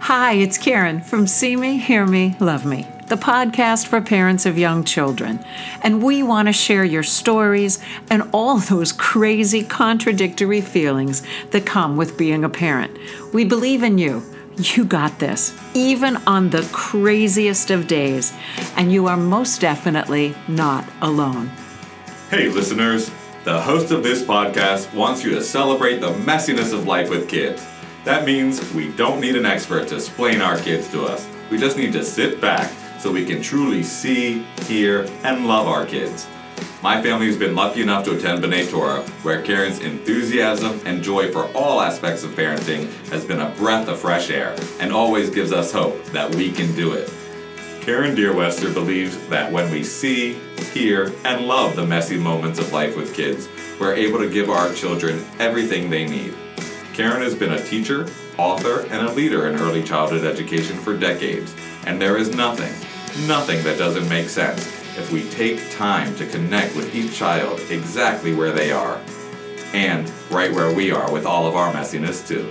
Hi, it's Karen from See Me, Hear Me, Love Me, the podcast for parents of young children. And we want to share your stories and all those crazy, contradictory feelings that come with being a parent. We believe in you. You got this, even on the craziest of days. And you are most definitely not alone. Hey, listeners. The host of this podcast wants you to celebrate the messiness of life with kids. That means we don't need an expert to explain our kids to us. We just need to sit back so we can truly see, hear, and love our kids. My family has been lucky enough to attend B'nai Torah, where Karen's enthusiasm and joy for all aspects of parenting has been a breath of fresh air and always gives us hope that we can do it. Karen Deerwester believes that when we see, hear, and love the messy moments of life with kids, we're able to give our children everything they need. Karen has been a teacher, author, and a leader in early childhood education for decades, and there is nothing, nothing that doesn't make sense if we take time to connect with each child exactly where they are, and right where we are with all of our messiness too.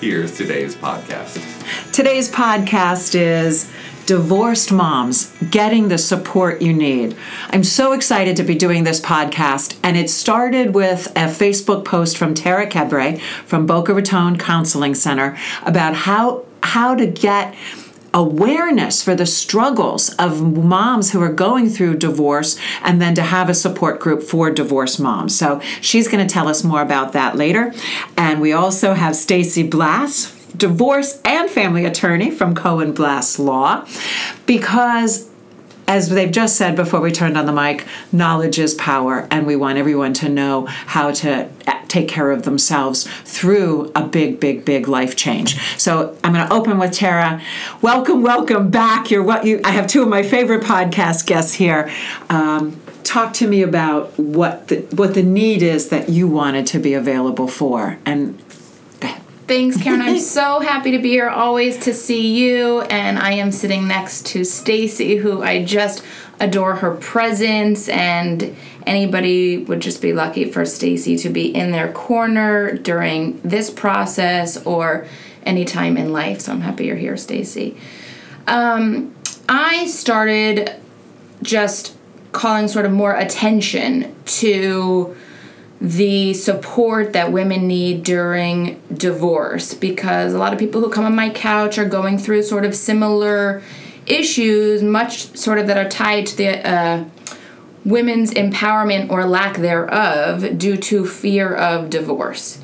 Here's today's podcast. Today's podcast is divorced moms getting the support you need. I'm so excited to be doing this podcast, and it started with a Facebook post from Tara Kebre from Boca Raton Counseling Center about how how to get awareness for the struggles of moms who are going through divorce and then to have a support group for divorced moms. So she's going to tell us more about that later. And we also have Stacy Blass divorce and family attorney from Cohen Blass Law because as they've just said before we turned on the mic, knowledge is power, and we want everyone to know how to take care of themselves through a big, big, big life change. So I'm going to open with Tara. Welcome, welcome back. You're what you. I have two of my favorite podcast guests here. Um, talk to me about what the what the need is that you wanted to be available for, and Thanks, Karen. I'm so happy to be here always to see you. And I am sitting next to Stacy, who I just adore her presence and anybody would just be lucky for Stacy to be in their corner during this process or any time in life. So I'm happy you're here, Stacy. Um, I started just calling sort of more attention to the support that women need during divorce because a lot of people who come on my couch are going through sort of similar issues, much sort of that are tied to the uh, women's empowerment or lack thereof due to fear of divorce.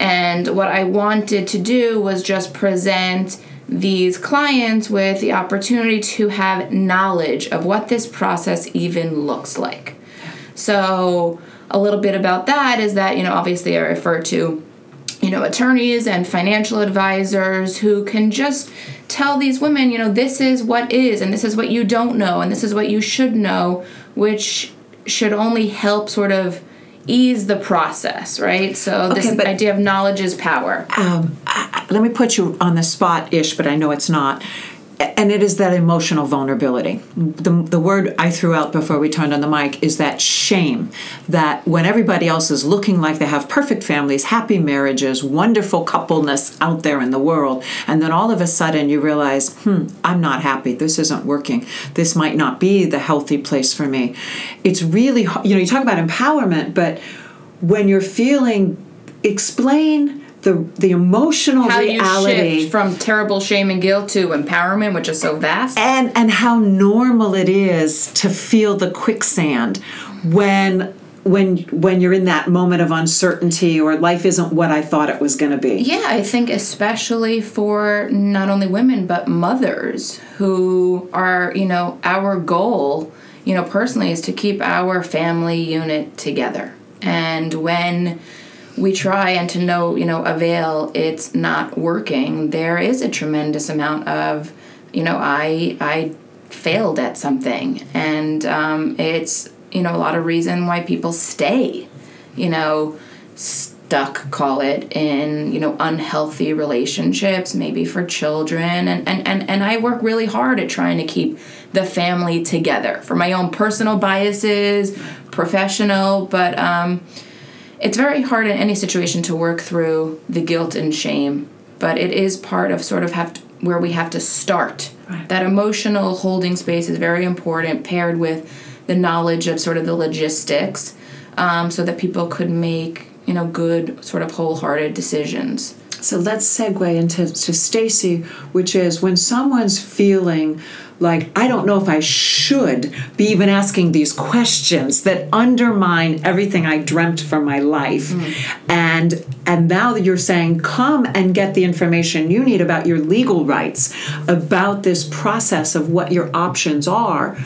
And what I wanted to do was just present these clients with the opportunity to have knowledge of what this process even looks like. So, a little bit about that is that, you know, obviously I refer to, you know, attorneys and financial advisors who can just tell these women, you know, this is what is, and this is what you don't know, and this is what you should know, which should only help sort of ease the process, right? So this okay, idea of knowledge is power. Um, I, let me put you on the spot ish, but I know it's not and it is that emotional vulnerability. The, the word I threw out before we turned on the mic is that shame that when everybody else is looking like they have perfect families, happy marriages, wonderful coupleness out there in the world, and then all of a sudden you realize, hmm, I'm not happy. This isn't working. This might not be the healthy place for me. It's really, you know, you talk about empowerment, but when you're feeling, explain the the emotional how reality from terrible shame and guilt to empowerment, which is so vast, and and how normal it is to feel the quicksand when when when you're in that moment of uncertainty or life isn't what I thought it was going to be. Yeah, I think especially for not only women but mothers who are, you know, our goal, you know, personally is to keep our family unit together. And when we try and to no you know avail it's not working. There is a tremendous amount of you know i i failed at something. And um, it's you know a lot of reason why people stay you know stuck call it in you know unhealthy relationships maybe for children. And and and, and i work really hard at trying to keep the family together for my own personal biases professional but um it's very hard in any situation to work through the guilt and shame but it is part of sort of have to, where we have to start. That emotional holding space is very important, paired with the knowledge of sort of the logistics, um, so that people could make you know good sort of wholehearted decisions. So let's segue into to Stacy, which is when someone's feeling like I don't know if I should be even asking these questions that undermine everything I dreamt for my life. Mm. And and now you're saying come and get the information you need about your legal rights, about this process of what your options are.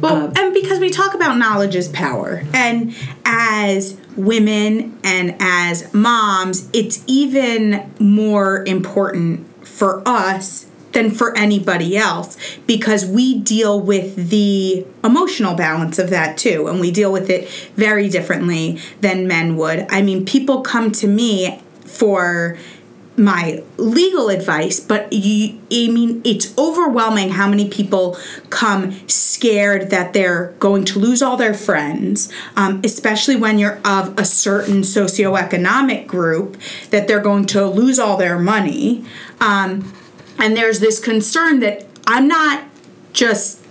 Well, uh, and because we talk about knowledge is power, and as women and as moms, it's even more important for us than for anybody else because we deal with the emotional balance of that too and we deal with it very differently than men would. I mean, people come to me for my legal advice, but you, I mean, it's overwhelming how many people come scared that they're going to lose all their friends, um, especially when you're of a certain socioeconomic group, that they're going to lose all their money. Um, and there's this concern that I'm not just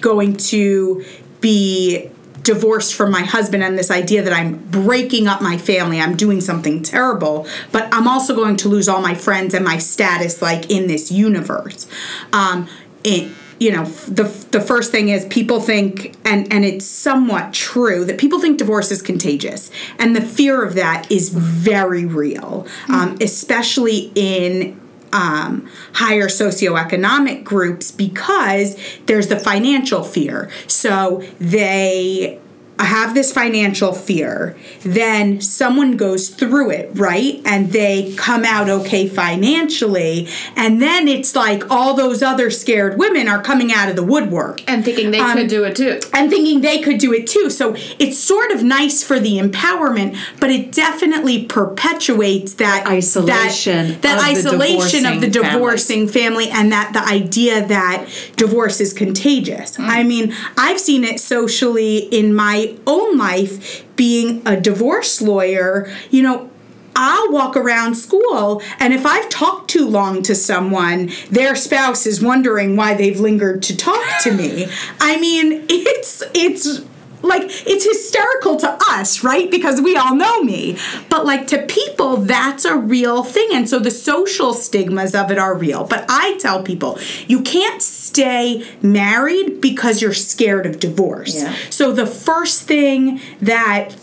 going to be divorced from my husband and this idea that I'm breaking up my family, I'm doing something terrible, but I'm also going to lose all my friends and my status like in this universe. Um, it, you know the the first thing is people think and and it's somewhat true that people think divorce is contagious and the fear of that is very real um, especially in um, higher socioeconomic groups because there's the financial fear. So they have this financial fear, then someone goes through it, right? And they come out okay financially. And then it's like all those other scared women are coming out of the woodwork. And thinking they um, could do it too. And thinking they could do it too. So it's sort of nice for the empowerment, but it definitely perpetuates that isolation. That, that of isolation the of the divorcing family and that the idea that divorce is contagious. Mm. I mean, I've seen it socially in my own life being a divorce lawyer, you know, I'll walk around school, and if I've talked too long to someone, their spouse is wondering why they've lingered to talk to me. I mean, it's it's like it's hysterical to us, right? Because we all know me. But like to people, that's a real thing. And so the social stigmas of it are real. But I tell people, you can't stay married because you're scared of divorce. Yeah. So the first thing that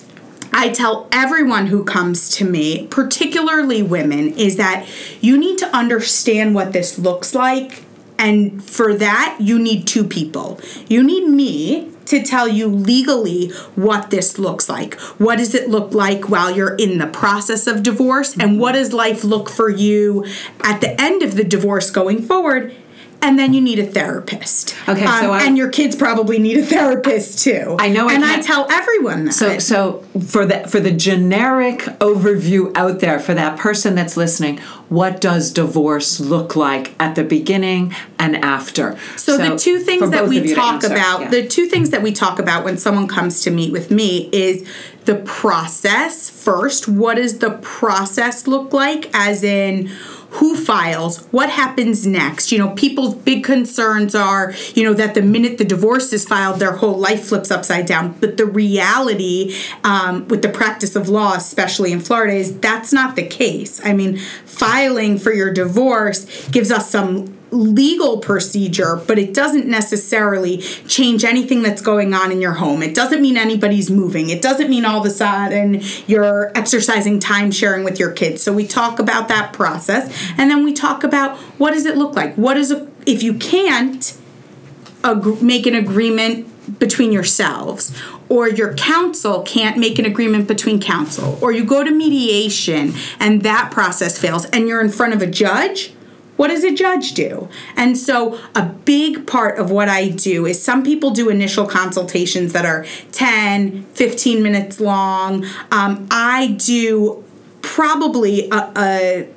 I tell everyone who comes to me, particularly women, is that you need to understand what this looks like. And for that, you need two people. You need me to tell you legally what this looks like. What does it look like while you're in the process of divorce? And mm-hmm. what does life look for you at the end of the divorce going forward? And then you need a therapist. Okay, um, so I, and your kids probably need a therapist too. I know, and I, I tell everyone that. So, so for the for the generic overview out there for that person that's listening, what does divorce look like at the beginning and after? So, so the two things that we talk about, yeah. the two things that we talk about when someone comes to meet with me is the process first. What does the process look like? As in who files, what happens next. You know, people's big concerns are, you know, that the minute the divorce is filed, their whole life flips upside down. But the reality um, with the practice of law, especially in Florida, is that's not the case. I mean, filing for your divorce gives us some legal procedure, but it doesn't necessarily change anything that's going on in your home. It doesn't mean anybody's moving. It doesn't mean all of a sudden you're exercising time sharing with your kids. So we talk about that process and then we talk about what does it look like? What is a if you can't ag- make an agreement between yourselves or your counsel can't make an agreement between counsel or you go to mediation and that process fails and you're in front of a judge what does a judge do? And so, a big part of what I do is some people do initial consultations that are 10, 15 minutes long. Um, I do probably a, a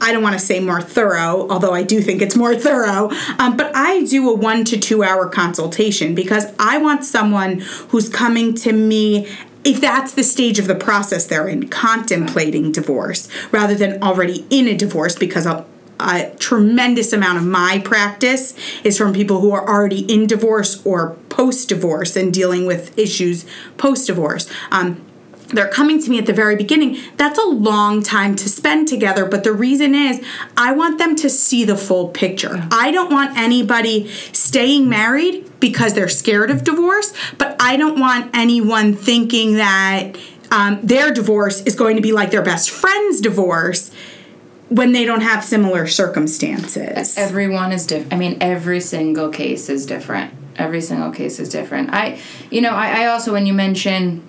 I don't want to say more thorough, although I do think it's more thorough, um, but I do a one to two hour consultation because I want someone who's coming to me if that's the stage of the process they're in, contemplating divorce rather than already in a divorce, because a, a tremendous amount of my practice is from people who are already in divorce or post divorce and dealing with issues post divorce. Um, they're coming to me at the very beginning. That's a long time to spend together, but the reason is I want them to see the full picture. I don't want anybody staying married because they're scared of divorce, but I don't want anyone thinking that um, their divorce is going to be like their best friend's divorce when they don't have similar circumstances. Everyone is different. I mean, every single case is different. Every single case is different. I, you know, I, I also, when you mention,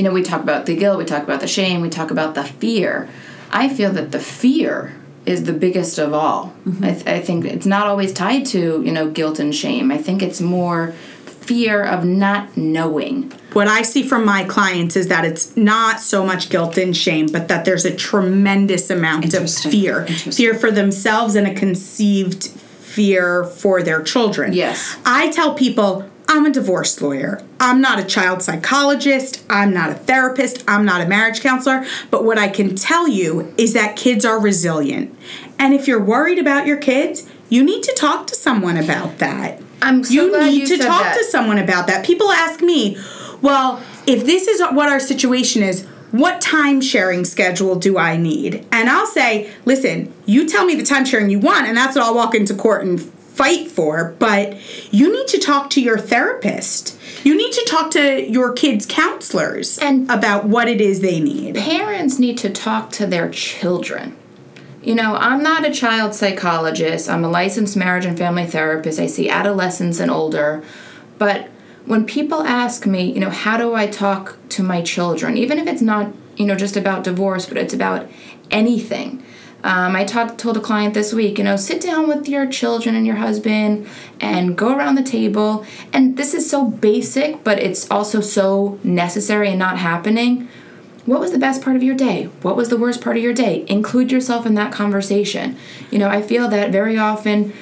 you know, we talk about the guilt, we talk about the shame, we talk about the fear. I feel that the fear is the biggest of all. Mm-hmm. I, th- I think it's not always tied to, you know, guilt and shame. I think it's more fear of not knowing. what I see from my clients is that it's not so much guilt and shame, but that there's a tremendous amount of fear. Fear for themselves and a conceived fear for their children. Yes. I tell people, I'm a divorce lawyer. I'm not a child psychologist. I'm not a therapist. I'm not a marriage counselor. But what I can tell you is that kids are resilient. And if you're worried about your kids, you need to talk to someone about that I'm so you need you to talk that. to someone about that. People ask me, well, if this is what our situation is, what time sharing schedule do I need? And I'll say, listen, you tell me the time sharing you want, and that's what I'll walk into court and fight for. But you need to talk to your therapist. You need to talk to your kids' counselors And- about what it is they need. parents need to talk to their children. You know, I'm not a child psychologist. I'm a licensed marriage and family therapist. I see adolescents and older. But when people ask me, you know, how do I talk to my children, even if it's not, you know, just about divorce, but it's about anything. Um, I talked, told a client this week, you know, sit down with your children and your husband and go around the table. And this is so basic, but it's also so necessary and not happening. What was the best part of your day? What was the worst part of your day? Include yourself in that conversation. You know, I feel that very often,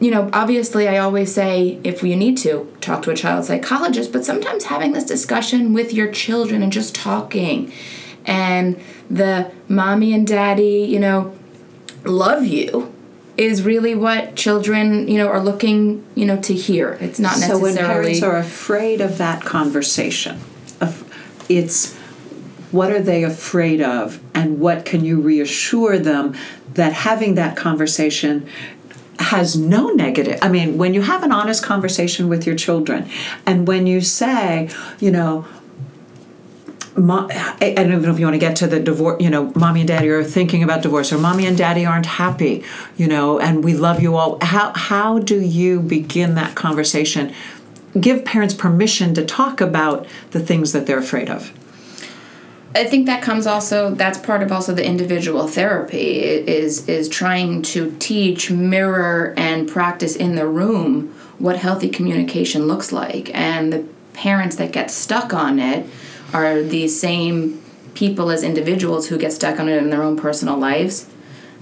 you know, obviously I always say if you need to, talk to a child psychologist, but sometimes having this discussion with your children and just talking and the mommy and daddy, you know, love you is really what children, you know, are looking, you know, to hear. It's not necessarily. So when parents are afraid of that conversation, it's what are they afraid of, and what can you reassure them that having that conversation has no negative. I mean, when you have an honest conversation with your children, and when you say, you know, Mo- I don't even know if you want to get to the divorce. You know, mommy and daddy are thinking about divorce, or mommy and daddy aren't happy. You know, and we love you all. How how do you begin that conversation? Give parents permission to talk about the things that they're afraid of. I think that comes also that's part of also the individual therapy is is trying to teach, mirror and practice in the room what healthy communication looks like and the parents that get stuck on it are the same people as individuals who get stuck on it in their own personal lives.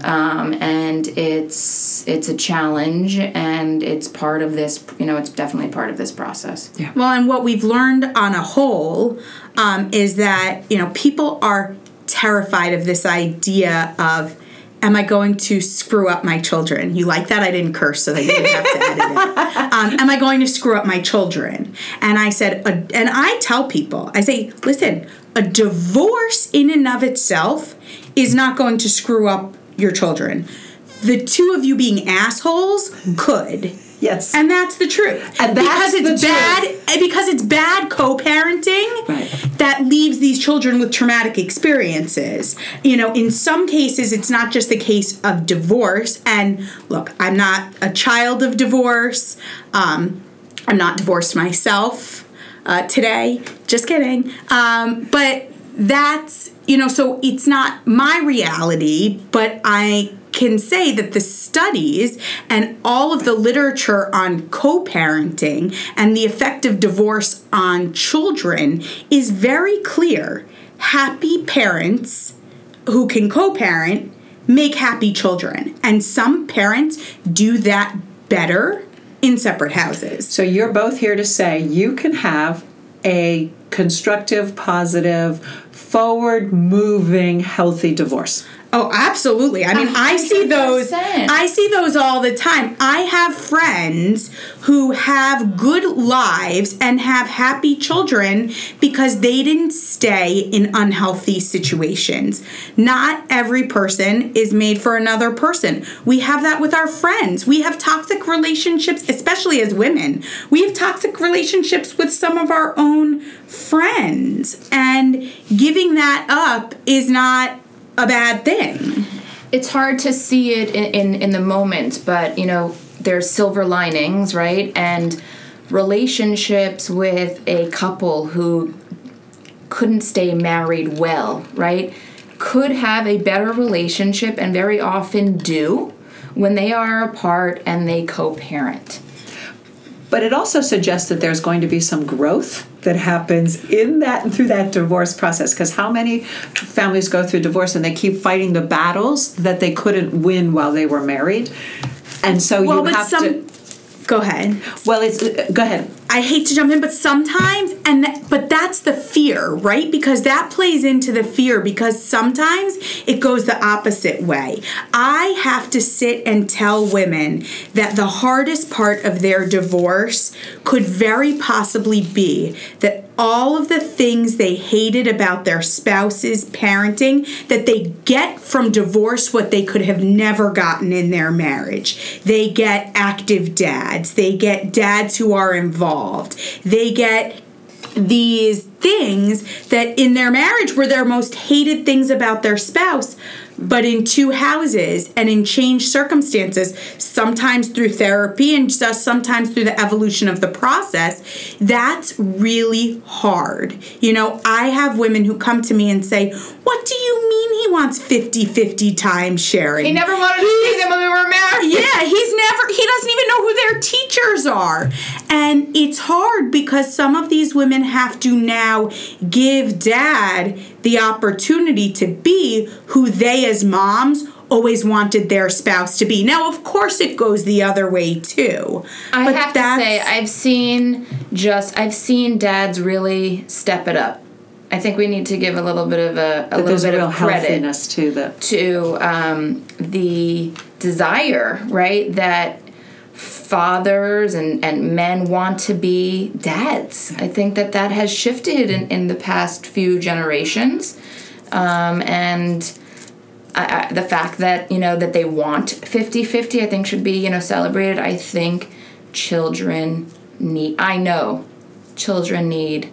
Um, and it's it's a challenge and it's part of this you know it's definitely part of this process Yeah. Well, and what we've learned on a whole um, is that you know people are terrified of this idea of. Am I going to screw up my children? You like that? I didn't curse, so that you didn't have to edit it. Um, am I going to screw up my children? And I said, uh, and I tell people, I say, listen, a divorce in and of itself is not going to screw up your children. The two of you being assholes could. Yes. And that's the truth. And that's because it's the bad truth. and because it's bad co-parenting Right. that leaves these children with traumatic experiences. You know, in some cases it's not just the case of divorce and look, I'm not a child of divorce. Um, I'm not divorced myself uh, today. Just kidding. Um, but that's, you know, so it's not my reality, but I can say that the studies and all of the literature on co parenting and the effect of divorce on children is very clear. Happy parents who can co parent make happy children. And some parents do that better in separate houses. So you're both here to say you can have a constructive, positive, forward moving, healthy divorce. Oh, absolutely. I mean, I see those I see those all the time. I have friends who have good lives and have happy children because they didn't stay in unhealthy situations. Not every person is made for another person. We have that with our friends. We have toxic relationships, especially as women. We have toxic relationships with some of our own friends. And giving that up is not a bad thing. it's hard to see it in, in, in the moment, but you know, there's silver linings, right? And relationships with a couple who couldn't stay married well, right? Could have a better relationship and very often do when they are apart and they co parent. But it also suggests that there's going to be some growth that happens in that and through that divorce process. Because how many families go through divorce and they keep fighting the battles that they couldn't win while they were married? And so Well, you have some. to. Go ahead. Well, it's go ahead. I hate to jump in, but sometimes, and that, but that's the fear, right? Because that plays into the fear. Because sometimes it goes the opposite way. I have to sit and tell women that the hardest part of their divorce could very possibly be that all of the things they hated about their spouse's parenting that they get from divorce what they could have never gotten in their marriage. They get active dads, they get dads who are involved, they get these things that in their marriage were their most hated things about their spouse but in two houses and in changed circumstances sometimes through therapy and just sometimes through the evolution of the process that's really hard you know i have women who come to me and say what do you mean he wants 50-50 time sharing He never wanted to see them when we were married. yeah, he's never, he doesn't even know who their teachers are. And it's hard because some of these women have to now give dad the opportunity to be who they, as moms, always wanted their spouse to be. Now, of course, it goes the other way too. I But have to say, I've seen just I've seen dads really step it up. I think we need to give a little bit of a, a little there's a bit real of credit healthiness to the. to um, the desire, right? That fathers and, and men want to be dads. I think that that has shifted in, in the past few generations. Um, and I, I, the fact that, you know, that they want 50-50, I think should be, you know, celebrated. I think children need, I know children need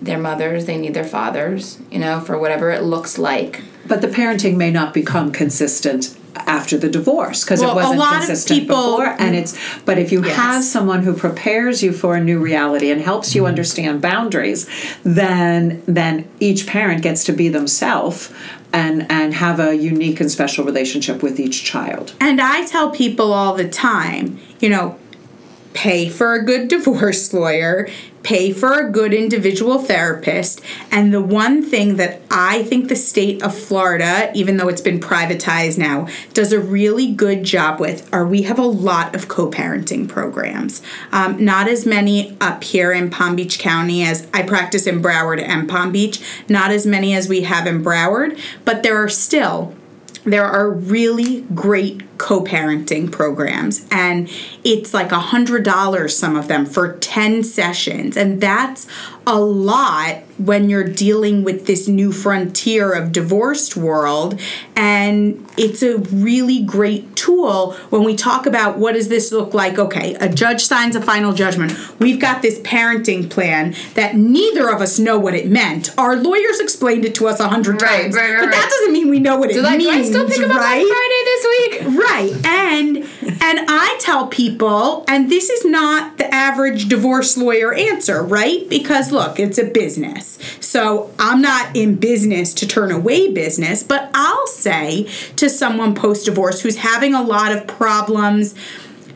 their mothers, they need their fathers, you know, for whatever it looks like. But the parenting may not become consistent after the divorce because Well, it wasn't consistent people- before and it's but if you Yes. have someone who prepares you for a new reality and helps Mm-hmm. you understand boundaries then then each parent gets to be themselves and and have a unique and special relationship with each child And I tell people all the time, you know, pay for a good divorce lawyer, pay for a good individual therapist. And the one thing that I think the state of Florida, even though it's been privatized now, does a really good job with are we have a lot of co parenting programs. Um, not as many up here in Palm Beach County as I practice in Broward and Palm Beach, not as many as we have in Broward, but there are still there are really great co-parenting programs and it's like a hundred dollars some of them for 10 sessions and that's a lot when you're dealing with this new frontier of divorced world and it's a really great tool when we talk about what does this look like okay a judge signs a final judgment we've got this parenting plan that neither of us know what it meant our lawyers explained it to us a hundred Right, times right, right, but that doesn't mean we know what it I, means do I still him up right? on Friday this week? Right. And and I tell people, and this is not the average divorce lawyer answer, right? Because look, it's a business. So I'm not in business to turn away business, but I'll say to someone post divorce who's having a lot of problems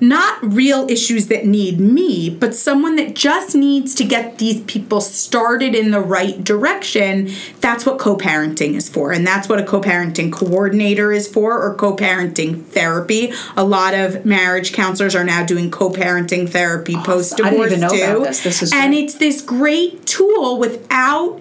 not real issues that need me, but someone that just needs to get these people started in the right direction, that's what co parenting is for. And that's what a co parenting coordinator is for, or co parenting therapy. A lot of marriage counselors are now doing co parenting therapy post I didn't divorce even know too. about this. This is and great. it's this great tool without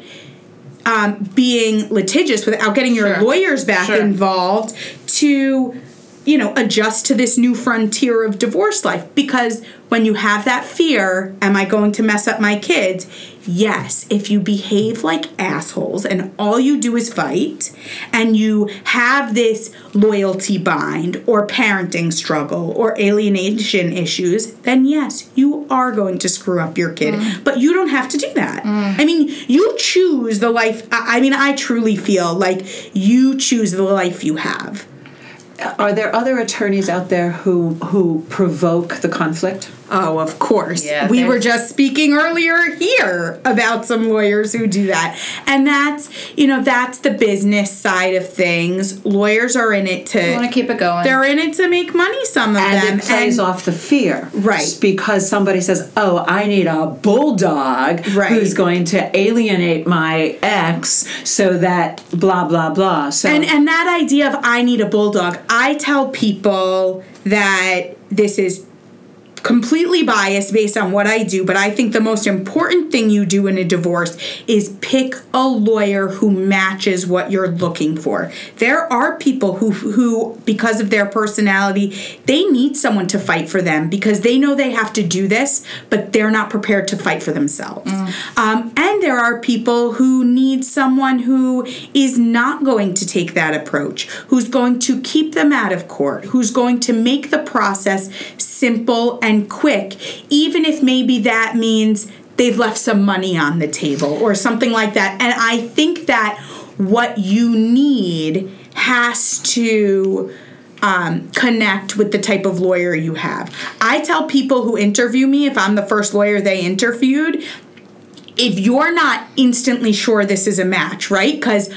um, being litigious, without getting your Sure. lawyers back Sure. involved to you know adjust to this new frontier of divorce life. Because when you have that fear am i going to mess up my kids? Yes. If you behave like assholes and all you do is fight and you have this loyalty bind or parenting struggle or alienation issues then yes you are going to screw up your kid. Mm. But you don't have to do that. Mm. I mean you choose the life I I mean i truly feel like you choose the life you have Are there other attorneys out there who who provoke the conflict? Oh, of course. Yeah, we were just speaking earlier here about some lawyers who do that. And that's, you know, that's the business side of things. Lawyers are in it to want to keep it going. They're in it to make money some of And them. it plays and off the fear. Right. Because somebody says, Oh, I need a bulldog Right. who's going to alienate my ex so that blah blah blah. So and and that idea of I need a bulldog, I tell people that this is completely biased based on what I do, but I think the most important thing you do in a divorce is pick a lawyer who matches what you're looking for. There are people who who because of their personality, they need someone to fight for them because they know they have to do this, but they're not prepared to fight for themselves. Um, and there are people who need someone who is not going to take that approach, who's going to keep them out of court, who's going to make the process simple and quick, even if maybe that means they've left some money on the table or something like that. And I think that what you need has to um, connect with the type of lawyer you have. I tell people who interview me, if I'm the first lawyer they interviewed, if you're not instantly sure this is a match, right? Because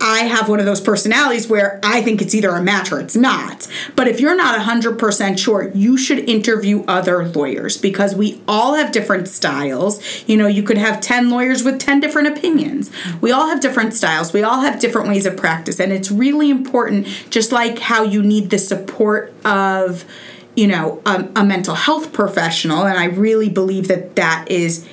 I have one of those personalities where I think it's either a match or it's not. But if you're not 100% sure, you should interview other lawyers because we all have different styles. You know, you could have 10 lawyers with 10 different opinions. We all have different styles. We all have different ways of practice. And it's really important, just like how you need the support of, you know, a, a mental health professional. And I really believe that that is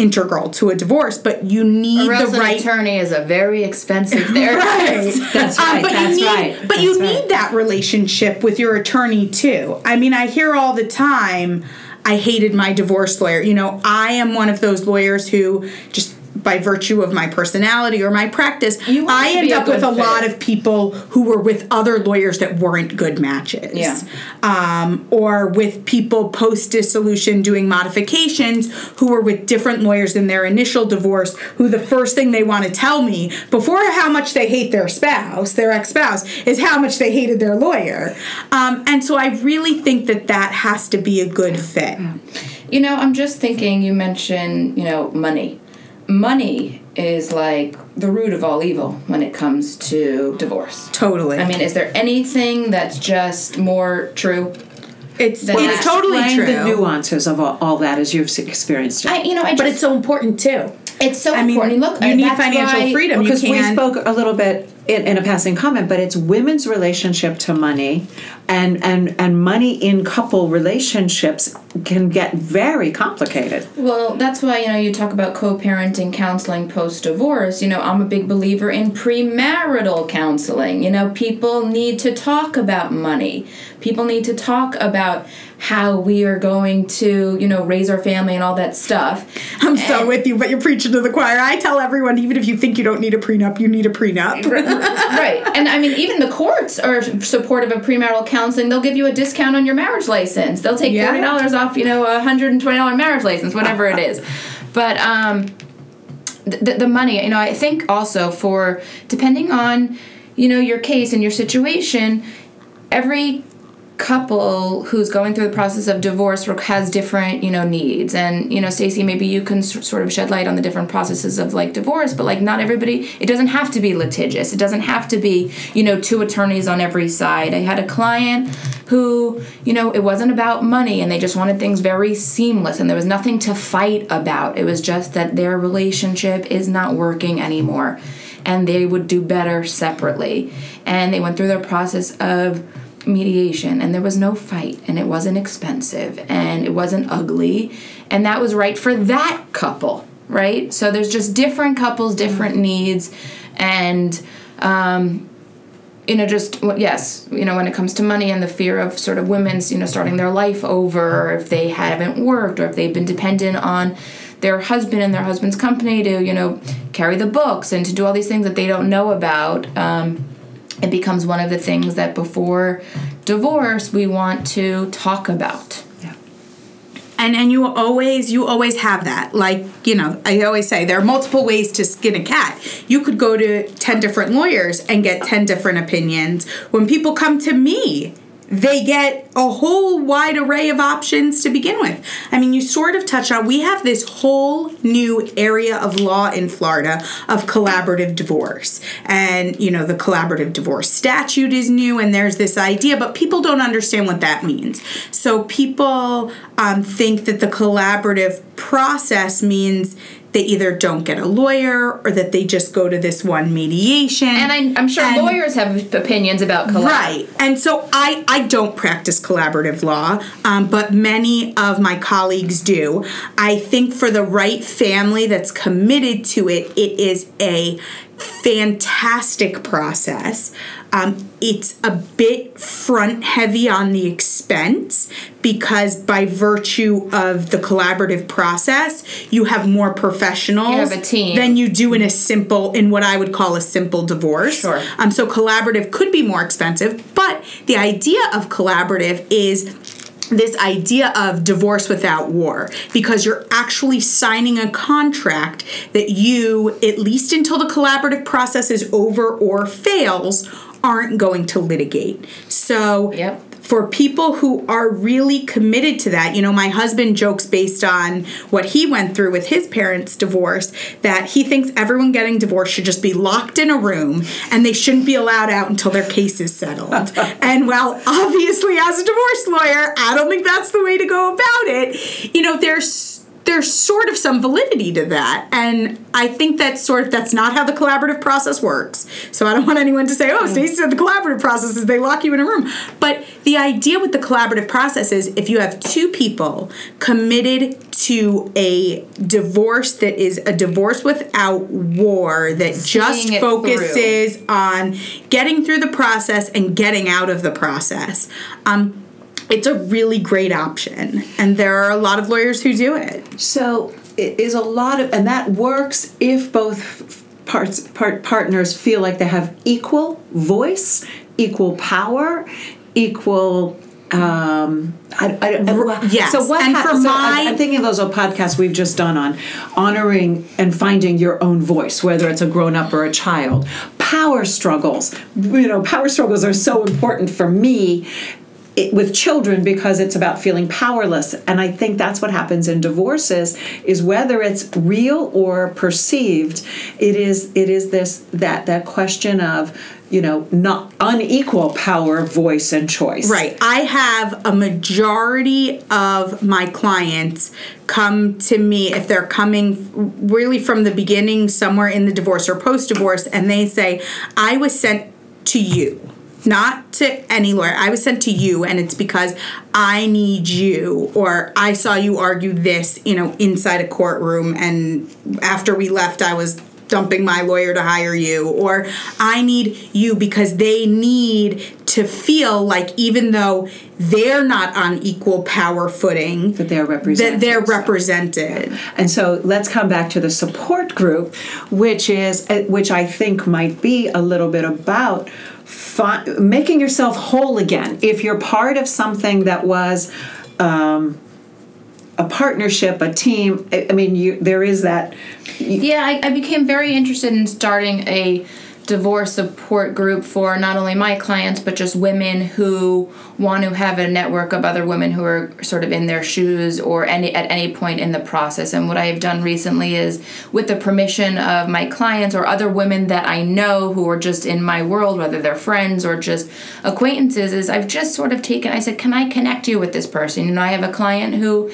integral to a divorce, but you need the right attorney is a very expensive therapist. Right. That's Um, right, but that's you need, right, But that's you right. need that relationship with your attorney too. I mean, I hear all the time, I hated my divorce lawyer. You know, I am one of those lawyers who just by virtue of my personality or my practice, I end up with a fit. lot of people who were with other lawyers that weren't good matches. Yeah. Um, or with people post dissolution doing modifications who were with different lawyers in their initial divorce, who the first thing they want to tell me before how much they hate their spouse, their ex spouse, is how much they hated their lawyer. Um, and so I really think that that has to be a good fit. You know, I'm just thinking you mentioned, you know, money. Money is like the root of all evil when it comes to divorce. Totally. I mean, is there anything that's just more true? it's then it's that- totally true. the nuances of all, all that as you've experienced it. I, you know, I just, but it's so important too. it's so I mean, important. Look, you I- need financial why- freedom. You because we spoke a little bit in, in a passing comment, but it's women's relationship to money, and and and money in couple relationships can get very complicated. Well, that's why, you know, you talk about co parenting counseling post divorce. You know, I'm a big believer in premarital counseling. You know, people need to talk about money, people need to talk about how we are going to, you know, raise our family and all that stuff. I'm so with you, but you're preaching to the choir. I tell everyone, even if you think you don't need a prenup, you need a prenup. Right. And I mean, even the courts are supportive of premarital counseling. They'll give you a discount on your marriage license. They'll take Yeah. $40 off, you know, a $120 marriage license, whatever it is. But um, the, the money, you know, I think also for, depending on, you know, your case and your situation, every couple who's going through the process of divorce or has different you know needs. And you know Stacy maybe you can sort of shed light on the different processes of like divorce but like not everybody it doesn't have to be litigious. It doesn't have to be you know two attorneys on every side. I had a client who you know it wasn't about money and they just wanted things very seamless and there was nothing to fight about. It was just that their relationship is not working anymore and they would do better separately. And they went through their process of mediation and there was no fight and it wasn't expensive and it wasn't ugly and that was right for that couple right? So there's just different couples different needs and um, you know just yes you know when it comes to money and the fear of sort of women's you know starting their life over if they haven't worked or if they've been dependent on their husband and their husband's company to you know carry the books and to do all these things that they don't know about um, it becomes one of the things that before divorce we want to talk about. And and you always you always have that. Like you know i always say there are multiple ways to skin a cat. You could go to 10 different lawyers and get 10 different opinions. When people come to me they get a whole wide array of options to begin with. I mean, you sort of touch on we have this whole new area of law in Florida of collaborative divorce. And, you know, the collaborative divorce statute is new and there's this idea, but people don't understand what that means. So people um, think that the collaborative process means they either don't get a lawyer or that they just go to this one mediation. and I, i'm sure And- lawyers have opinions about collab Right. And so I, I don't practice collaborative law, um, but many of my colleagues do. I think for the right family that's committed to it, it is a fantastic process. Um, it's a bit front heavy on the expense because by virtue of the collaborative process, you have more professionals You have than you do in a simple, in what I would call a simple divorce. Sure. Um, so collaborative could be more expensive, but the idea of collaborative is this idea of divorce without war because you're actually signing a contract that you, at least until the collaborative process is over or fails, aren't going to litigate. So Yep. for people who are really committed to that, you know, my husband jokes based on what he went through with his parents' divorce that he thinks everyone getting divorced should just be locked in a room and they shouldn't be allowed out until their case is settled. and well, obviously, as a divorce lawyer, I don't think that's the way to go about it. You know, there's there's sort of some validity to that. And i think that's sort of that's not how the collaborative process works. So i don't want anyone to say oh stacey said the collaborative process is they lock you in a room. But the idea with the collaborative process is if you have two people committed to a divorce that is a divorce without war that just Seeing focuses on getting through the process and getting out of the process um, it's a really great option and there are a lot of lawyers who do it So it is a lot of, and that works if both parts part partners feel like they have equal voice, equal power, equal. Um, I, I, I, yes, So what? and hap- for so my- I'm, I'm thinking of those old podcasts we've just done on honoring and finding your own voice, whether it's a grown up or a child. Power struggles. You know, power struggles are so important for me it, with children because it's about feeling powerless and i think that's what happens in divorces is whether it's real or perceived it is it is this that that question of you know not unequal power voice and choice Right. I have a majority of my clients come to me if they're coming really from the beginning, somewhere in the divorce or post divorce, and they say, I was sent to you. Not to any lawyer. I was sent to you, and it's because I need you, or I saw you argue this, you know, inside a courtroom, and after we left, I was dumping my lawyer to hire you or I need you because they need to feel like even though they're not on equal power footing That they're represented. that they're represented. And so let's come back to the support group, which is uh, which I think might be a little bit about fi- making yourself whole again. If you're part of something that was um, a partnership, a team, I I mean, you there is that. Yeah, I, I became very interested in starting a divorce support group for not only my clients but just women who want to have a network of other women who are sort of in their shoes or any at any point in the process. And what I have done recently is with the permission of my clients or other women that I know who are just in my world, whether they're friends or just acquaintances, is I've just sort of taken I said, Can I connect you with this person? You know, I have a client who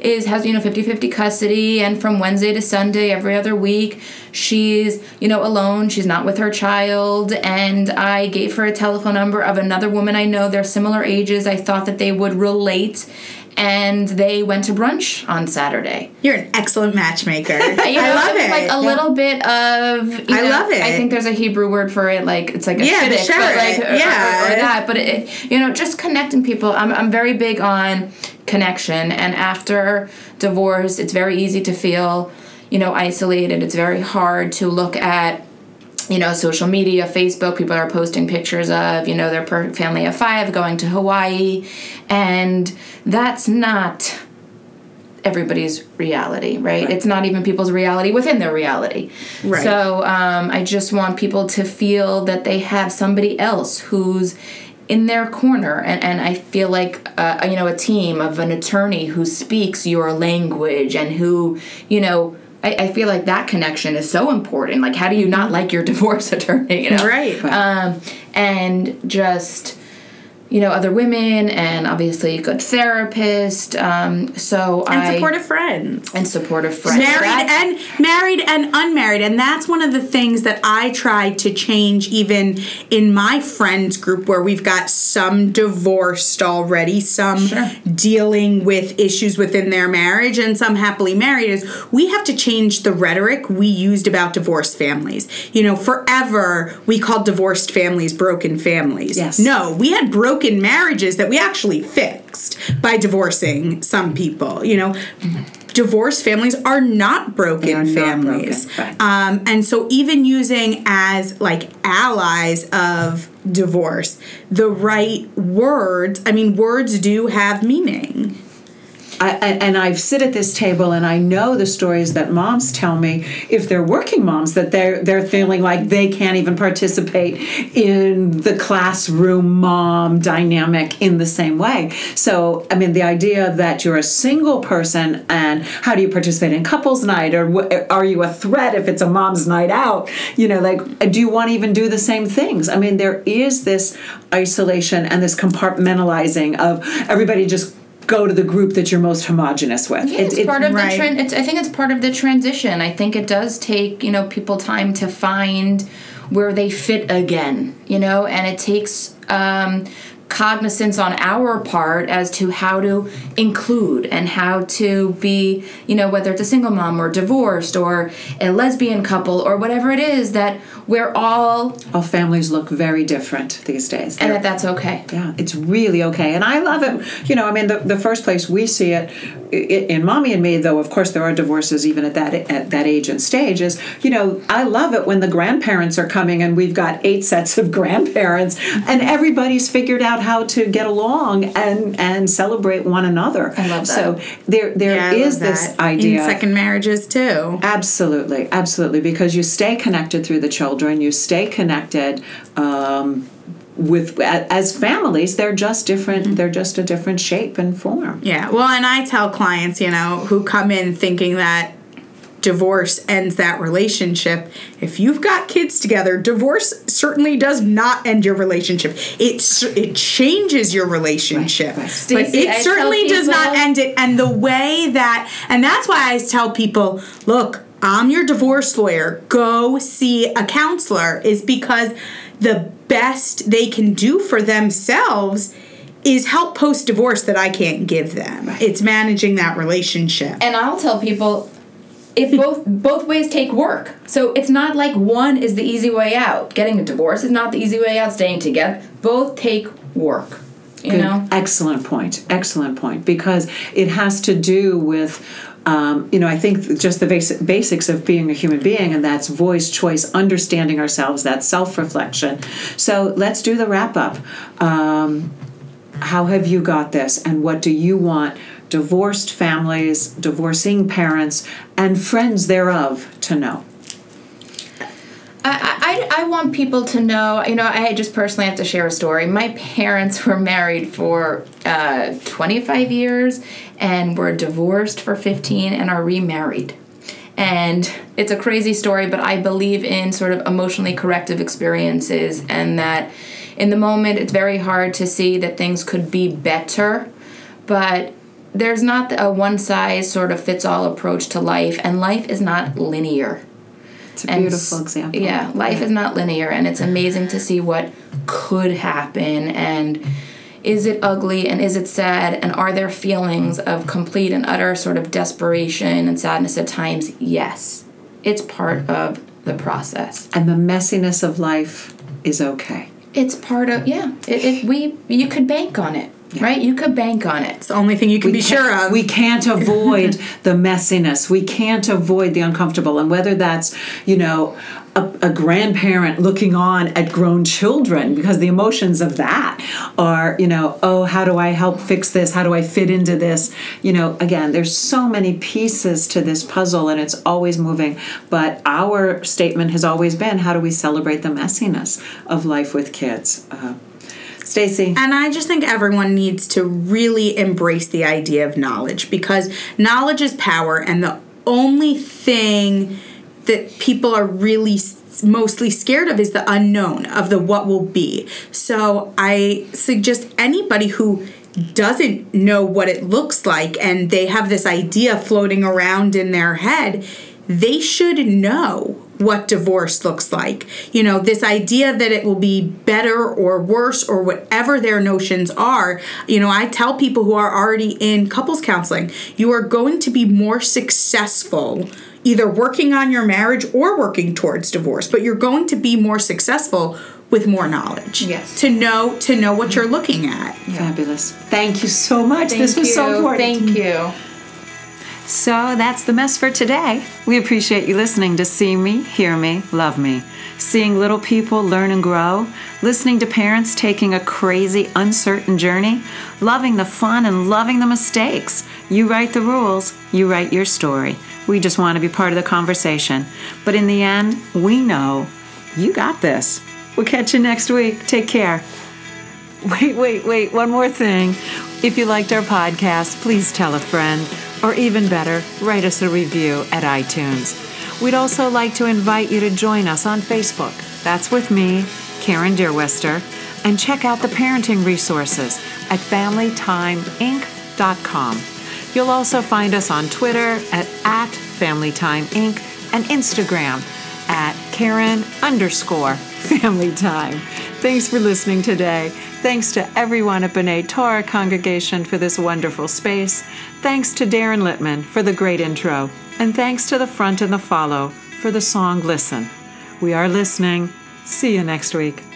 is has you know 50-50 custody and from wednesday to sunday every other week she's you know alone she's not with her child and i gave her a telephone number of another woman i know they're similar ages i thought that they would relate and they went to brunch on Saturday. You're an excellent matchmaker. You know, I love it. Like a little bit of. You I know, love it. I think there's a Hebrew word for it, like it's like a Yeah, shidduch, but like or, yeah. or, or that. But it, you know, just connecting people. I'm I'm very big on connection, and after divorce, it's very easy to feel, you know, isolated. It's very hard to look at you know, social media, Facebook, people are posting pictures of, you know, their per- family of five going to Hawaii. And that's not everybody's reality, right? It's not even people's reality within their reality. Right. So um, I just want people to feel that they have somebody else who's in their corner and, and i feel like uh, you know a team of an attorney who speaks your language and who you know I, I feel like that connection is so important. Like, how do you not like your divorce attorney? You know, Right. Um, and just you know other women, and obviously a good therapist. Um, so and I supportive friends. and supportive friends. married That's- and married and unmarried and that's one of the things that i try to change even in my friends group where we've got some divorced already some Sure. dealing with issues within their marriage and some happily married is we have to change the rhetoric we used about divorced families you know forever we called divorced families broken families Yes. no we had broken marriages that we actually fixed by divorcing some people you know divorced families are not broken are not families. broken. Um, and so even using as like allies of divorce the right words, I mean words do have meaning. I, and I sit at this table and I know the stories that moms tell me if they're working moms that they're they're feeling like they can't even participate in the classroom mom dynamic in the same way. So I mean the idea that you're a single person and how do you participate in couples night or are you a threat if it's a mom's night out? You know like do you want to even do the same things? I mean there is this isolation and this compartmentalizing of everybody just go to the group that you're most homogenous with. Yeah, it's part of right. the trend. it's, I think it's part of the transition. I think it does take you know people time to find where they fit again. You know, and it takes um, cognizance on our part as to how to include and how to be you know whether it's a single mom or divorced or a lesbian couple or whatever it is that we're all All families look very different these days. and that that's okay. yeah, it's really okay. And I love it. You know, I mean, the, the first place we see it in mommy and me, though, of course, there are divorces even at that at that age and stage. Is you know, I love it when the grandparents are coming and we've got eight sets of grandparents and everybody's figured out how to get along and and celebrate one another. I love that. So there there Yeah, is this idea in second marriages too. Absolutely, absolutely, because you stay connected through the children. You stay connected um, with as families. They're just different. They're just a different shape and form. Yeah. Well, and I tell clients, you know, who come in thinking that divorce ends that relationship. If you've got kids together, divorce certainly does not end your relationship. It it changes your relationship, Right, right. but Stacey, I it tell certainly does not end it. And the way that, and that's why I tell people, look, I'm your divorce lawyer. Go see a counselor. Is because the best they can do for themselves is help post divorce that I can't give them. It's managing that relationship. and I'll tell people if both both ways take work. So it's not like one is the easy way out. Getting a divorce is not the easy way out. Staying together, both take work. You Good. know. Excellent point. Excellent point. Because it has to do with. Um, you know, I think just the basic, basics of being a human being, and that's voice, choice, understanding ourselves, that self reflection. So let's do the wrap up. Um, how have you got this, and what do you want divorced families, divorcing parents, and friends thereof to know? I, I, I want people to know, you know, I just personally have to share a story. My parents were married for uh, 25 years and were divorced for 15 and are remarried. And it's a crazy story, but I believe in sort of emotionally corrective experiences and that in the moment it's very hard to see that things could be better, but there's not a one size sort of fits all approach to life, and life is not linear. It's a beautiful example. Yeah, life is not linear, and it's amazing to see what could happen and is it ugly and is it sad and are there feelings of complete and utter sort of desperation and sadness at times yes it's part of the process And the messiness of life is okay. it's part of yeah it, it we you could bank on it right you could bank on it It's the only thing you can be sure of. We can't avoid the messiness. We can't avoid the uncomfortable. And whether that's, you know, a, a grandparent looking on at grown children because the emotions of that are, you know, oh, how do I help fix this? How do I fit into this? You know, again, there's so many pieces to this puzzle and it's always moving. But our statement has always been how do we celebrate the messiness of life with kids? Uh, Stacy. And I just think everyone needs to really embrace the idea of knowledge because knowledge is power, and the only thing that people are really mostly scared of is the unknown of the what will be. So I suggest anybody who doesn't know what it looks like and they have this idea floating around in their head, they should know what divorce looks like. You know, this idea that it will be better or worse or whatever their notions are. You know, I tell people who are already in couples counseling, you are going to be more successful either working on your marriage or working towards divorce, but you're going to be more successful with more knowledge. Yes. To know to know what you're looking at. Fabulous. Thank you so much. Thank this was you. so important. thank you So that's the mess for today. We appreciate you listening to See Me, Hear Me, Love Me. Seeing little people learn and grow, listening to parents taking a crazy, uncertain journey, loving the fun and loving the mistakes. You write the rules, you write your story. We just want to be part of the conversation. But in the end, we know you got this. We'll catch you next week. Take care. Wait, wait, wait, one more thing. If you liked our podcast, please tell a friend, or even better, write us a review at iTunes. We'd also like to invite you to join us on Facebook. That's with me, Karen Deerwester, and check out the parenting resources at FamilyTimeInc.com. You'll also find us on Twitter at, at FamilyTimeInc and Instagram at Karen underscore Family Time. Thanks for listening today. Thanks to everyone at B'nai Torah congregation for this wonderful space. Thanks to Darren Littman for the great intro. And thanks to the front and the follow for the song Listen. We are listening. See you next week.